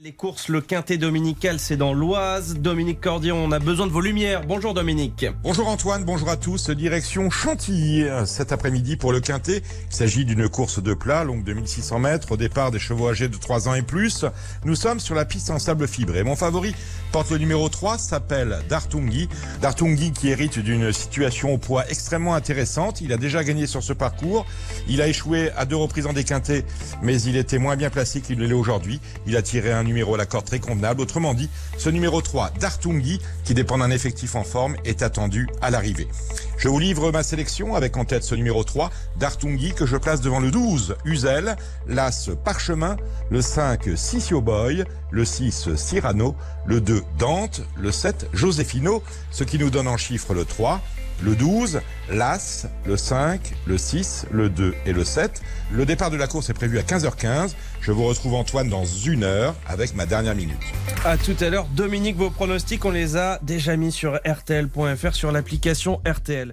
Les courses, le quintet dominical, c'est dans l'Oise. Dominique Cordion, on a besoin de vos lumières. Bonjour Dominique. Bonjour Antoine, bonjour à tous. Direction Chantilly cet après-midi pour le quintet. Il s'agit d'une course de plat longue de 1600 mètres au départ des chevaux âgés de 3 ans et plus. Nous sommes sur la piste en sable fibré. Mon favori porte le numéro 3, s'appelle Dartungi. Dartungi qui hérite d'une situation au poids extrêmement intéressante. Il a déjà gagné sur ce parcours. Il a échoué à deux reprises en déquinté, mais il était moins bien placé qu'il l'est aujourd'hui. Il a tiré un numéro à l'accord très convenable. Autrement dit, ce numéro 3, Dartungi, qui dépend d'un effectif en forme, est attendu à l'arrivée. Je vous livre ma sélection avec en tête ce numéro 3, Dartungi, que je place devant le 12, Uzel, l'As Parchemin, le 5, Sissio Boy, le 6, Cyrano, le 2, Dante, le 7, Josefino, ce qui nous donne en chiffre le 3, le 12, l'As, le 5, le 6, le 2 et le 7. Le départ de la course est prévu à 15h15. Je vous retrouve Antoine dans une heure avec ma dernière minute. À tout à l'heure, Dominique, vos pronostics, on les a déjà mis sur RTL.fr sur l'application RTL.